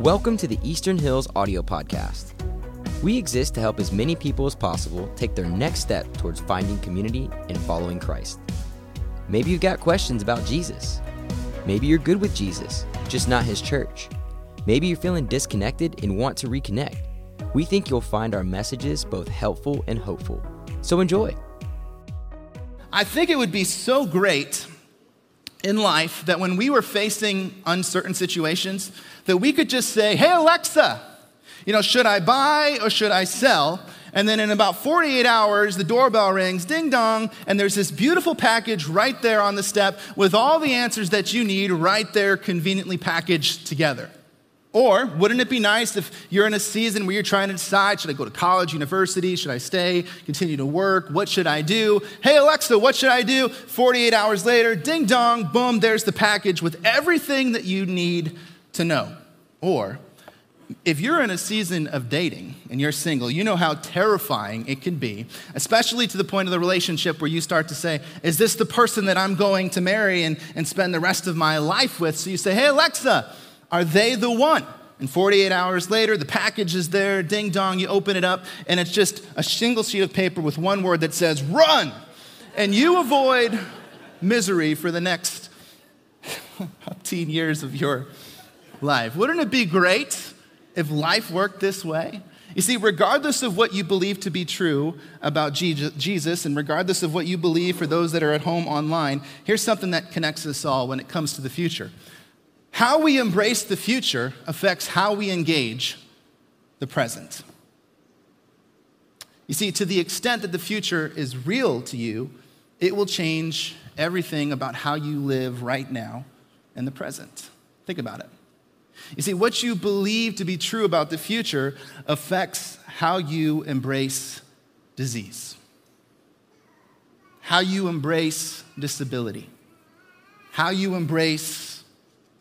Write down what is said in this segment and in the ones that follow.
Welcome to the Eastern Hills Audio Podcast. We exist to help as many people as possible take their next step towards finding community and following Christ. Maybe you've got questions about Jesus. Maybe you're good with Jesus, just not his church. Maybe you're feeling disconnected and want to reconnect. We think you'll find our messages both helpful and hopeful. So enjoy. I think it would be so great in life that when we were facing uncertain situations, that we could just say, Hey, Alexa, you know, should I buy or should I sell? And then in about 48 hours, the doorbell rings, ding dong, and there's this beautiful package right there on the step with all the answers that you need right there, conveniently packaged together. Or wouldn't it be nice if you're in a season where you're trying to decide should I go to college, university, should I stay, continue to work, what should I do? Hey, Alexa, what should I do? 48 hours later, ding dong, boom, there's the package with everything that you need to know. Or if you're in a season of dating and you're single, you know how terrifying it can be, especially to the point of the relationship where you start to say, Is this the person that I'm going to marry and, and spend the rest of my life with? So you say, Hey, Alexa, are they the one? And 48 hours later, the package is there, ding dong, you open it up, and it's just a single sheet of paper with one word that says, run! And you avoid misery for the next 15 years of your life. Wouldn't it be great if life worked this way? You see, regardless of what you believe to be true about Jesus, and regardless of what you believe for those that are at home online, here's something that connects us all when it comes to the future. How we embrace the future affects how we engage the present. You see, to the extent that the future is real to you, it will change everything about how you live right now in the present. Think about it. You see, what you believe to be true about the future affects how you embrace disease, how you embrace disability, how you embrace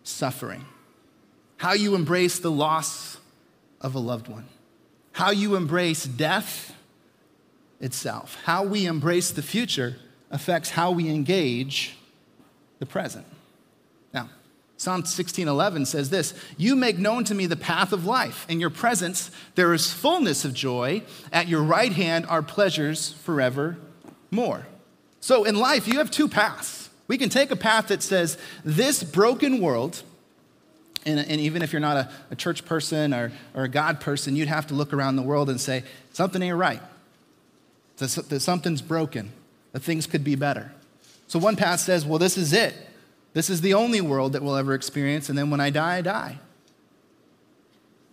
suffering, how you embrace the loss of a loved one, how you embrace death itself, how we embrace the future affects how we engage the present. Now, Psalm 16:11 says this, "You make known to me the path of life. In your presence there is fullness of joy. At your right hand are pleasures forevermore." So in life you have two paths. We can take a path that says, this broken world, and, and even if you're not a, a church person or, or a God person, you'd have to look around the world and say, something ain't right. That, that something's broken, that things could be better. So one path says, well, this is it. This is the only world that we'll ever experience, and then when I die, I die.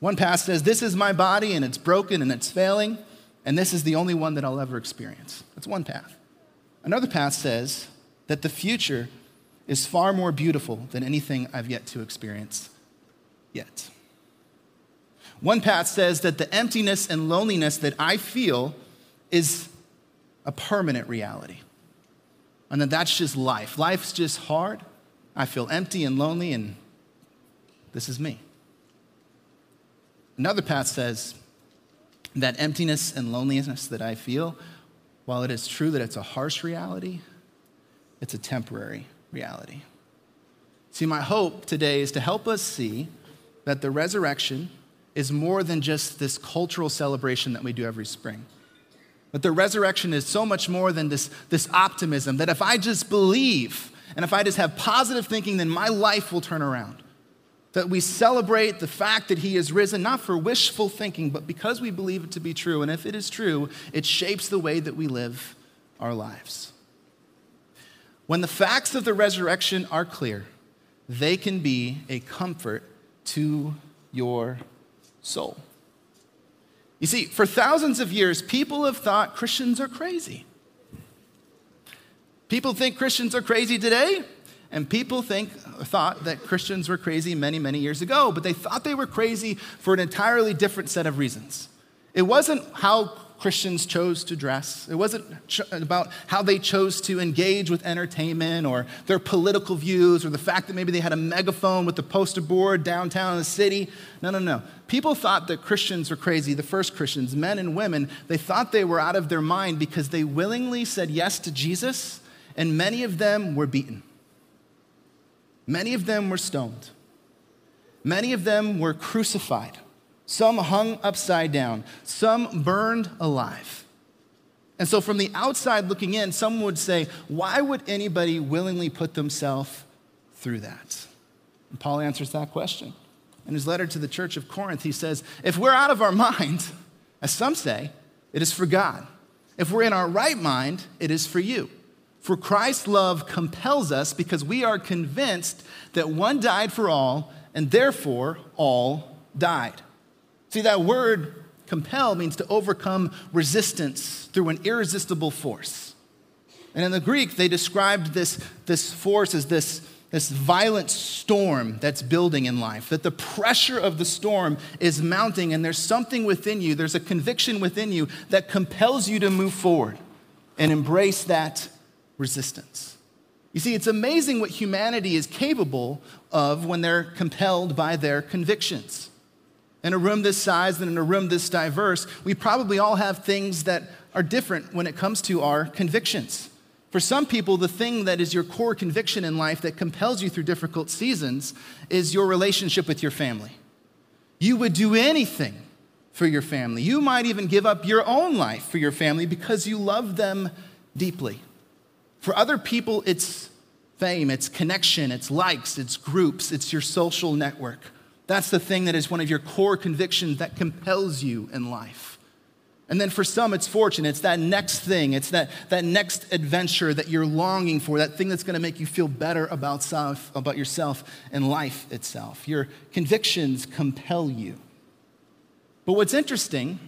One path says, This is my body and it's broken and it's failing, and this is the only one that I'll ever experience. That's one path. Another path says, that the future is far more beautiful than anything I've yet to experience yet. One path says that the emptiness and loneliness that I feel is a permanent reality. And that that's just life. Life's just hard. I feel empty and lonely, and this is me. Another path says that emptiness and loneliness that I feel, while it is true that it's a harsh reality, it's a temporary reality. See, my hope today is to help us see that the resurrection is more than just this cultural celebration that we do every spring. But the resurrection is so much more than this, this optimism that if I just believe and if I just have positive thinking, then my life will turn around. That we celebrate the fact that he is risen, not for wishful thinking, but because we believe it to be true. And if it is true, it shapes the way that we live our lives. When the facts of the resurrection are clear, they can be a comfort to your soul. You see, for thousands of years, people have thought Christians are crazy. People think Christians are crazy today, and people think, thought that Christians were crazy many, many years ago, but they thought they were crazy for an entirely different set of reasons. It wasn't how Christians chose to dress. It wasn't ch- about how they chose to engage with entertainment or their political views or the fact that maybe they had a megaphone with the poster board downtown in the city. No, no, no. People thought that Christians were crazy, the first Christians, men and women. They thought they were out of their mind because they willingly said yes to Jesus, and many of them were beaten. Many of them were stoned. Many of them were crucified, some hung upside down, some burned alive. And so, from the outside looking in, some would say, Why would anybody willingly put themselves through that? And Paul answers that question. In his letter to the church of Corinth, he says, If we're out of our mind, as some say, it is for God. If we're in our right mind, it is for you. For Christ's love compels us because we are convinced that one died for all, and therefore all died. See, that word compel means to overcome resistance through an irresistible force. And in the Greek, they described this, this force as this this violent storm that's building in life, that the pressure of the storm is mounting, and there's something within you, there's a conviction within you that compels you to move forward and embrace that resistance. You see, it's amazing what humanity is capable of when they're compelled by their convictions. In a room this size and in a room this diverse, we probably all have things that are different when it comes to our convictions. For some people, the thing that is your core conviction in life that compels you through difficult seasons is your relationship with your family. You would do anything for your family. You might even give up your own life for your family because you love them deeply. For other people, it's fame, it's connection, it's likes, it's groups, it's your social network. That's the thing that is one of your core convictions that compels you in life. And then for some, it's fortune. It's that next thing. It's that, that next adventure that you're longing for, that thing that's going to make you feel better about, self, about yourself and life itself. Your convictions compel you. But what's interesting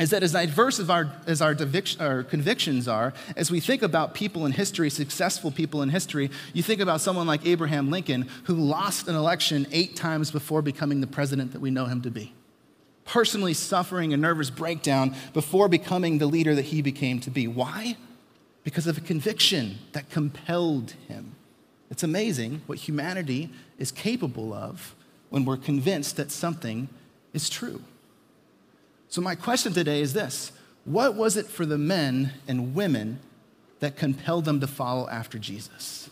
is that as diverse as our, as our, our convictions are, as we think about people in history, successful people in history, you think about someone like Abraham Lincoln, who lost an election eight times before becoming the president that we know him to be personally suffering a nervous breakdown before becoming the leader that he became to be. Why? Because of a conviction that compelled him. It's amazing what humanity is capable of when we're convinced that something is true. So, my question today is this What was it for the men and women that compelled them to follow after Jesus?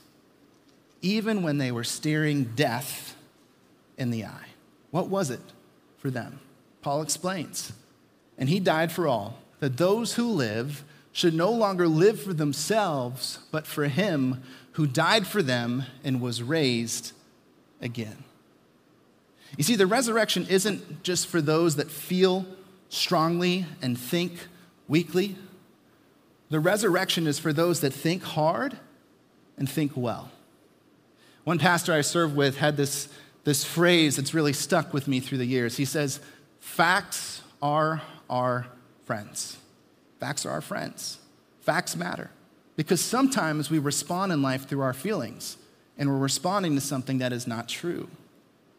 Even when they were staring death in the eye. What was it for them? Paul explains. And he died for all, that those who live should no longer live for themselves, but for him who died for them and was raised again. You see, the resurrection isn't just for those that feel strongly and think weakly. The resurrection is for those that think hard and think well. One pastor I served with had this, this phrase that's really stuck with me through the years. He says, Facts are our friends. Facts are our friends. Facts matter. Because sometimes we respond in life through our feelings, and we're responding to something that is not true.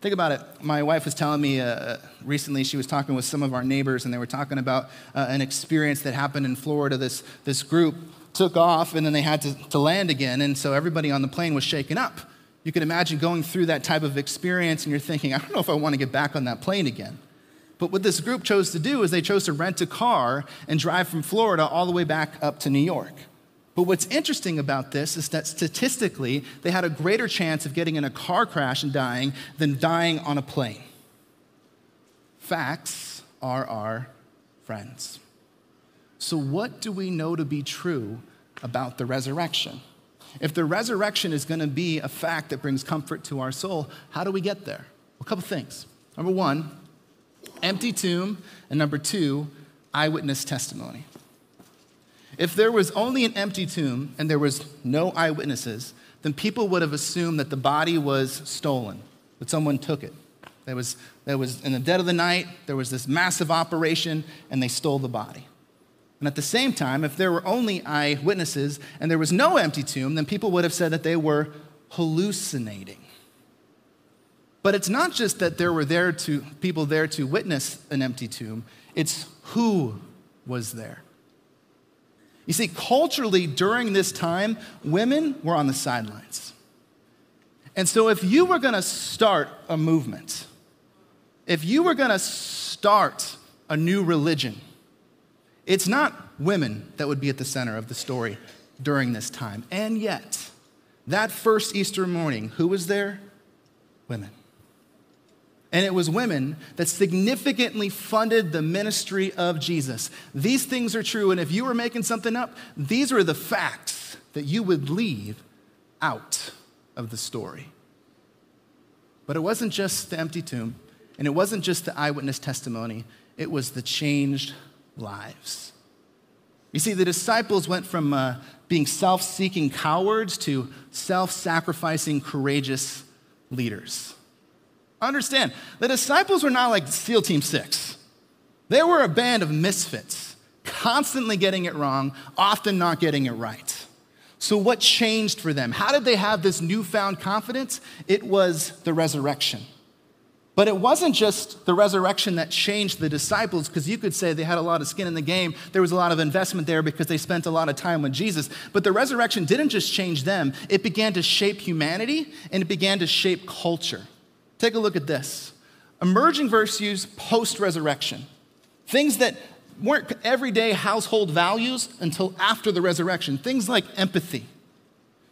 Think about it. My wife was telling me uh, recently, she was talking with some of our neighbors, and they were talking about uh, an experience that happened in Florida. This, this group took off, and then they had to, to land again, and so everybody on the plane was shaken up. You can imagine going through that type of experience, and you're thinking, I don't know if I want to get back on that plane again. But what this group chose to do is they chose to rent a car and drive from Florida all the way back up to New York. But what's interesting about this is that statistically, they had a greater chance of getting in a car crash and dying than dying on a plane. Facts are our friends. So, what do we know to be true about the resurrection? If the resurrection is going to be a fact that brings comfort to our soul, how do we get there? A couple things. Number one, empty tomb, and number two, eyewitness testimony. If there was only an empty tomb and there was no eyewitnesses, then people would have assumed that the body was stolen, that someone took it. There was, there was in the dead of the night, there was this massive operation, and they stole the body. And at the same time, if there were only eyewitnesses and there was no empty tomb, then people would have said that they were hallucinating. But it's not just that there were there to, people there to witness an empty tomb, it's who was there. You see, culturally, during this time, women were on the sidelines. And so, if you were going to start a movement, if you were going to start a new religion, it's not women that would be at the center of the story during this time. And yet, that first Easter morning, who was there? Women. And it was women that significantly funded the ministry of Jesus. These things are true, and if you were making something up, these are the facts that you would leave out of the story. But it wasn't just the empty tomb, and it wasn't just the eyewitness testimony, it was the changed lives. You see, the disciples went from uh, being self seeking cowards to self sacrificing, courageous leaders. Understand, the disciples were not like SEAL Team Six, they were a band of misfits, constantly getting it wrong, often not getting it right. So, what changed for them? How did they have this newfound confidence? It was the resurrection. But it wasn't just the resurrection that changed the disciples, because you could say they had a lot of skin in the game. There was a lot of investment there because they spent a lot of time with Jesus. But the resurrection didn't just change them, it began to shape humanity and it began to shape culture. Take a look at this emerging virtues post resurrection. Things that weren't everyday household values until after the resurrection. Things like empathy,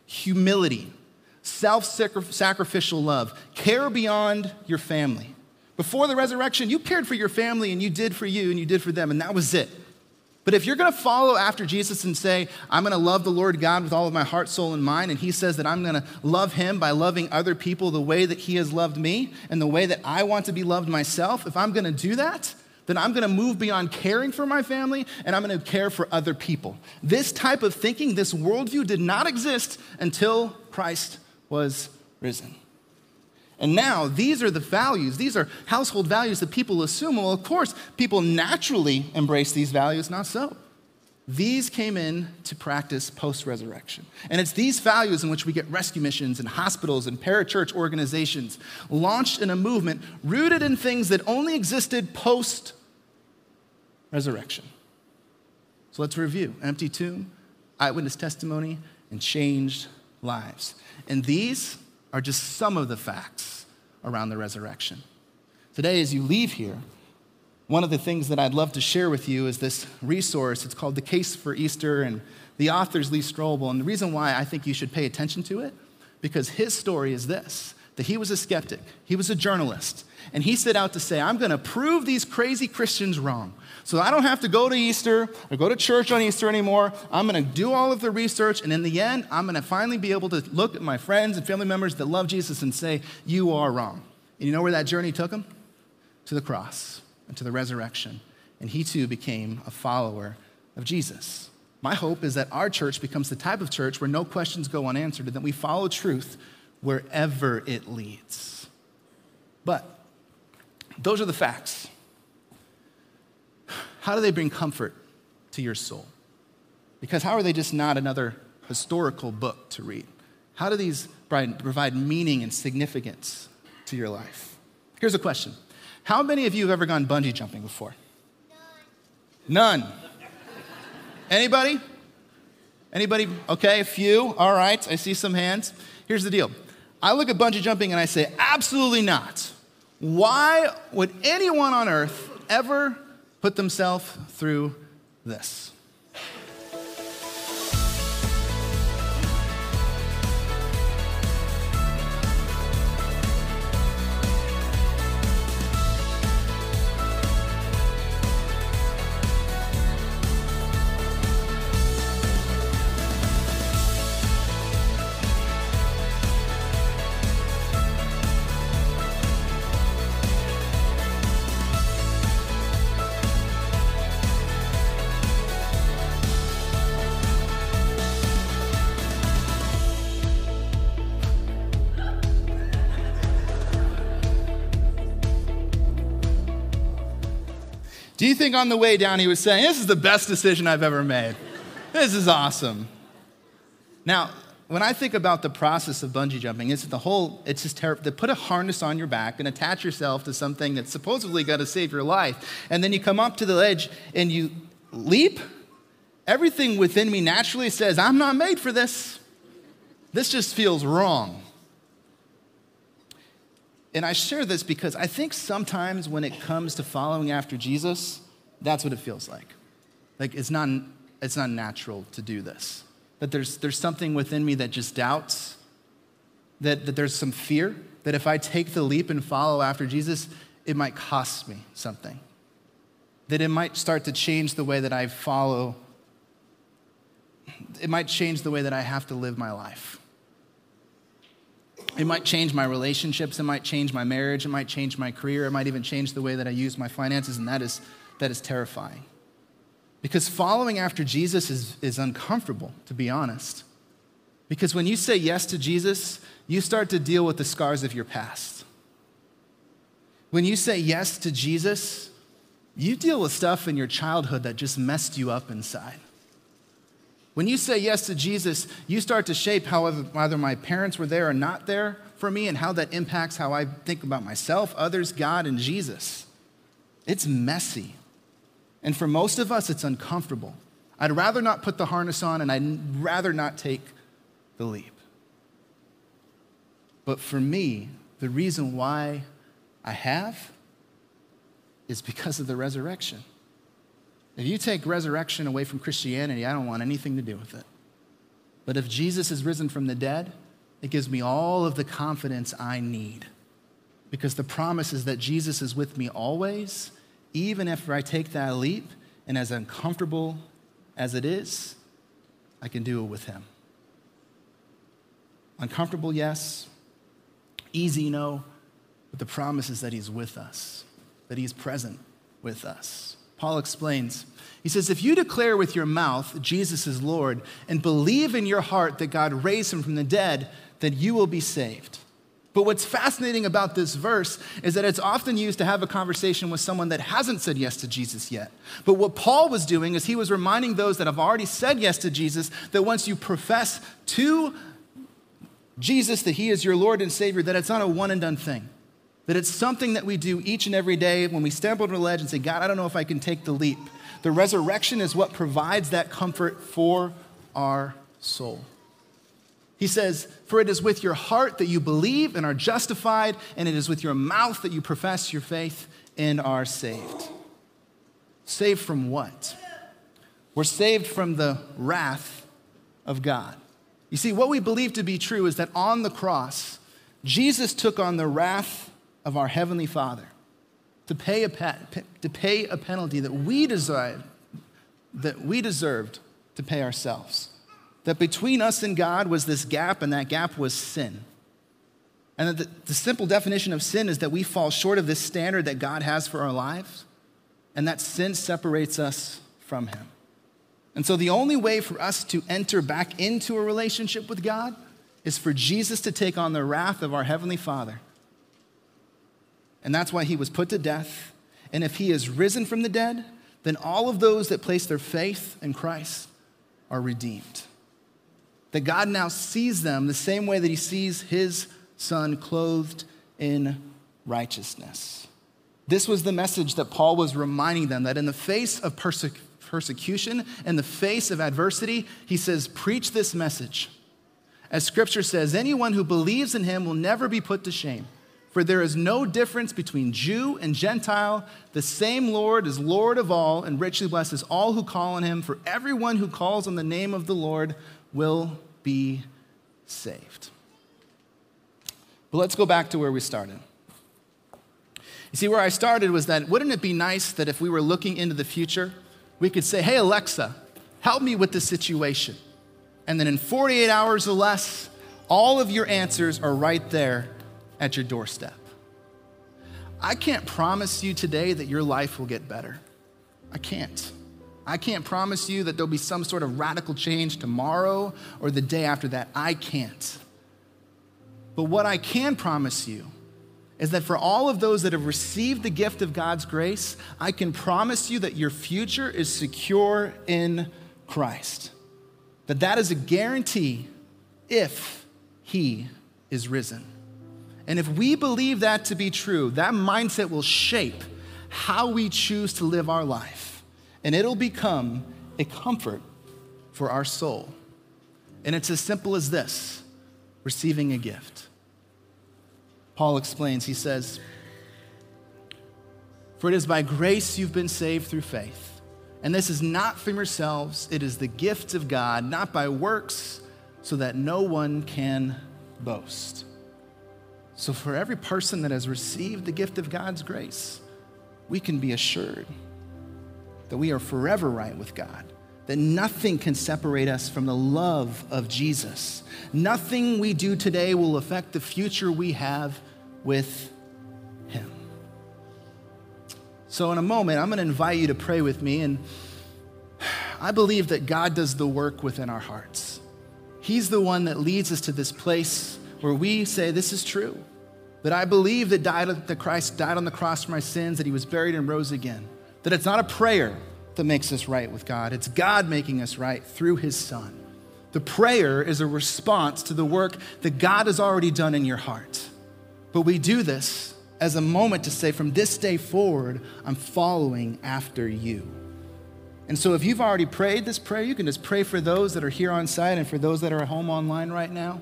humility, self sacrificial love, care beyond your family. Before the resurrection, you cared for your family and you did for you and you did for them, and that was it. But if you're going to follow after Jesus and say, I'm going to love the Lord God with all of my heart, soul, and mind, and He says that I'm going to love Him by loving other people the way that He has loved me and the way that I want to be loved myself, if I'm going to do that, then I'm going to move beyond caring for my family and I'm going to care for other people. This type of thinking, this worldview did not exist until Christ was risen. And now, these are the values, these are household values that people assume. Well, of course, people naturally embrace these values, not so. These came in to practice post resurrection. And it's these values in which we get rescue missions and hospitals and parachurch organizations launched in a movement rooted in things that only existed post resurrection. So let's review empty tomb, eyewitness testimony, and changed lives. And these are just some of the facts around the resurrection. Today, as you leave here, one of the things that I'd love to share with you is this resource. It's called The Case for Easter, and the author's Lee Strobel. And the reason why I think you should pay attention to it, because his story is this that he was a skeptic, he was a journalist, and he set out to say, I'm going to prove these crazy Christians wrong. So I don't have to go to Easter or go to church on Easter anymore. I'm going to do all of the research, and in the end, I'm going to finally be able to look at my friends and family members that love Jesus and say, You are wrong. And you know where that journey took him? To the cross and to the resurrection. And he too became a follower of Jesus. My hope is that our church becomes the type of church where no questions go unanswered and that we follow truth wherever it leads. But those are the facts. How do they bring comfort to your soul? Because how are they just not another historical book to read? How do these provide meaning and significance to your life? Here's a question How many of you have ever gone bungee jumping before? None. None. Anybody? Anybody? Okay, a few. All right, I see some hands. Here's the deal I look at bungee jumping and I say, absolutely not. Why would anyone on earth ever put themselves through this? Do you think on the way down he was saying, This is the best decision I've ever made? This is awesome. Now, when I think about the process of bungee jumping, it's the whole, it's just terrible. To put a harness on your back and attach yourself to something that's supposedly going to save your life. And then you come up to the ledge and you leap. Everything within me naturally says, I'm not made for this. This just feels wrong. And I share this because I think sometimes when it comes to following after Jesus, that's what it feels like. Like it's not, it's not natural to do this. That there's, there's something within me that just doubts, that, that there's some fear that if I take the leap and follow after Jesus, it might cost me something. That it might start to change the way that I follow, it might change the way that I have to live my life. It might change my relationships, it might change my marriage, it might change my career, it might even change the way that I use my finances, and that is, that is terrifying. Because following after Jesus is, is uncomfortable, to be honest. Because when you say yes to Jesus, you start to deal with the scars of your past. When you say yes to Jesus, you deal with stuff in your childhood that just messed you up inside. When you say yes to Jesus, you start to shape how either my parents were there or not there for me and how that impacts how I think about myself, others, God, and Jesus. It's messy. And for most of us, it's uncomfortable. I'd rather not put the harness on and I'd rather not take the leap. But for me, the reason why I have is because of the resurrection. If you take resurrection away from Christianity, I don't want anything to do with it. But if Jesus is risen from the dead, it gives me all of the confidence I need. Because the promise is that Jesus is with me always, even if I take that leap, and as uncomfortable as it is, I can do it with Him. Uncomfortable, yes. Easy, no. But the promise is that He's with us, that He's present with us. Paul explains. He says, If you declare with your mouth Jesus is Lord and believe in your heart that God raised him from the dead, then you will be saved. But what's fascinating about this verse is that it's often used to have a conversation with someone that hasn't said yes to Jesus yet. But what Paul was doing is he was reminding those that have already said yes to Jesus that once you profess to Jesus that he is your Lord and Savior, that it's not a one and done thing. That it's something that we do each and every day when we step on the ledge and say, God, I don't know if I can take the leap. The resurrection is what provides that comfort for our soul. He says, For it is with your heart that you believe and are justified, and it is with your mouth that you profess your faith and are saved. Saved from what? We're saved from the wrath of God. You see, what we believe to be true is that on the cross, Jesus took on the wrath of our Heavenly Father to pay a, to pay a penalty that we, deserved, that we deserved to pay ourselves. That between us and God was this gap, and that gap was sin. And the, the simple definition of sin is that we fall short of this standard that God has for our lives, and that sin separates us from Him. And so the only way for us to enter back into a relationship with God is for Jesus to take on the wrath of our Heavenly Father. And that's why he was put to death. And if he is risen from the dead, then all of those that place their faith in Christ are redeemed. That God now sees them the same way that he sees his son clothed in righteousness. This was the message that Paul was reminding them that in the face of persecution, persecution, in the face of adversity, he says, Preach this message. As scripture says, anyone who believes in him will never be put to shame. For there is no difference between Jew and Gentile. The same Lord is Lord of all and richly blesses all who call on him. For everyone who calls on the name of the Lord will be saved. But let's go back to where we started. You see, where I started was that wouldn't it be nice that if we were looking into the future, we could say, Hey, Alexa, help me with this situation. And then in 48 hours or less, all of your answers are right there at your doorstep. I can't promise you today that your life will get better. I can't. I can't promise you that there'll be some sort of radical change tomorrow or the day after that. I can't. But what I can promise you is that for all of those that have received the gift of God's grace, I can promise you that your future is secure in Christ. That that is a guarantee if he is risen. And if we believe that to be true, that mindset will shape how we choose to live our life. And it'll become a comfort for our soul. And it's as simple as this receiving a gift. Paul explains, he says, For it is by grace you've been saved through faith. And this is not from yourselves, it is the gift of God, not by works, so that no one can boast. So, for every person that has received the gift of God's grace, we can be assured that we are forever right with God, that nothing can separate us from the love of Jesus. Nothing we do today will affect the future we have with Him. So, in a moment, I'm going to invite you to pray with me, and I believe that God does the work within our hearts. He's the one that leads us to this place where we say, This is true. That I believe that, died, that Christ died on the cross for my sins, that he was buried and rose again. That it's not a prayer that makes us right with God, it's God making us right through his Son. The prayer is a response to the work that God has already done in your heart. But we do this as a moment to say, from this day forward, I'm following after you. And so if you've already prayed this prayer, you can just pray for those that are here on site and for those that are at home online right now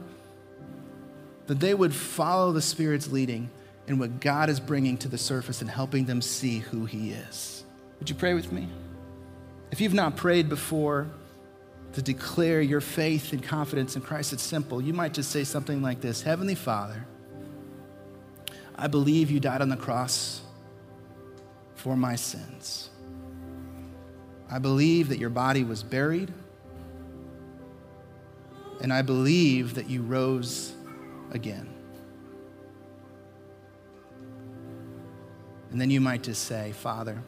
that they would follow the Spirit's leading in what God is bringing to the surface and helping them see who He is. Would you pray with me? If you've not prayed before to declare your faith and confidence in Christ, it's simple. You might just say something like this Heavenly Father, I believe you died on the cross for my sins. I believe that your body was buried, and I believe that you rose again. And then you might just say, Father,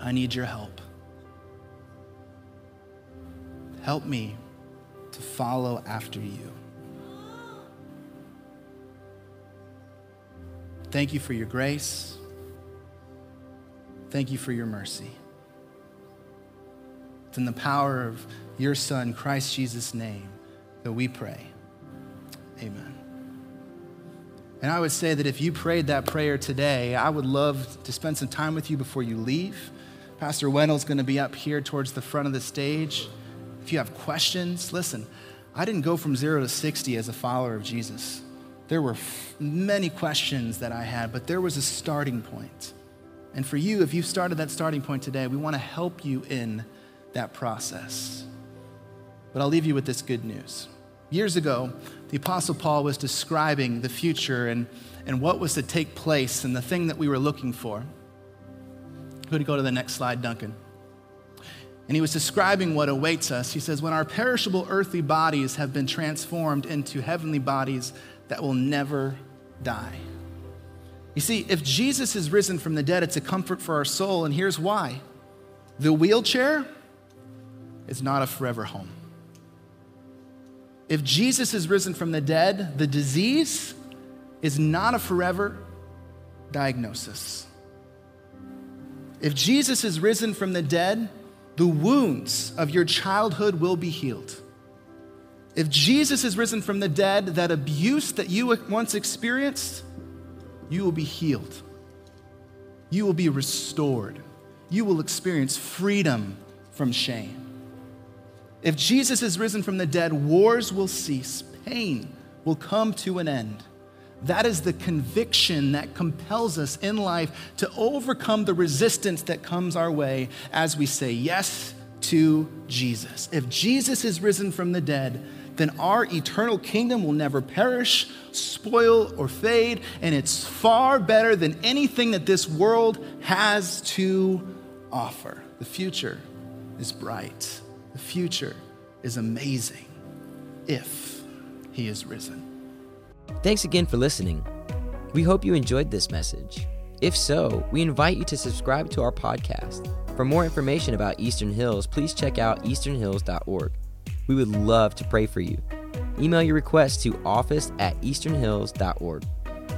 I need your help. Help me to follow after you. Thank you for your grace. Thank you for your mercy. It's in the power of your Son, Christ Jesus' name, that we pray. Amen. And I would say that if you prayed that prayer today, I would love to spend some time with you before you leave. Pastor Wendell's going to be up here towards the front of the stage. If you have questions, listen, I didn't go from zero to 60 as a follower of Jesus. There were f- many questions that I had, but there was a starting point. And for you, if you've started that starting point today, we want to help you in that process. But I'll leave you with this good news. Years ago, the Apostle Paul was describing the future and, and what was to take place and the thing that we were looking for. Could go to the next slide, Duncan? And he was describing what awaits us. He says, When our perishable earthly bodies have been transformed into heavenly bodies that will never die. You see, if Jesus is risen from the dead, it's a comfort for our soul, and here's why the wheelchair is not a forever home. If Jesus is risen from the dead, the disease is not a forever diagnosis. If Jesus is risen from the dead, the wounds of your childhood will be healed. If Jesus is risen from the dead, that abuse that you once experienced, you will be healed. You will be restored. You will experience freedom from shame. If Jesus is risen from the dead, wars will cease, pain will come to an end. That is the conviction that compels us in life to overcome the resistance that comes our way as we say yes to Jesus. If Jesus is risen from the dead, then our eternal kingdom will never perish, spoil, or fade, and it's far better than anything that this world has to offer. The future is bright. The future is amazing if he is risen. Thanks again for listening. We hope you enjoyed this message. If so, we invite you to subscribe to our podcast. For more information about Eastern Hills, please check out easternhills.org. We would love to pray for you. Email your request to office at easternhills.org.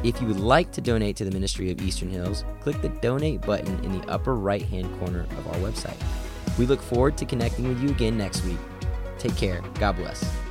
If you would like to donate to the ministry of Eastern Hills, click the donate button in the upper right hand corner of our website. We look forward to connecting with you again next week. Take care. God bless.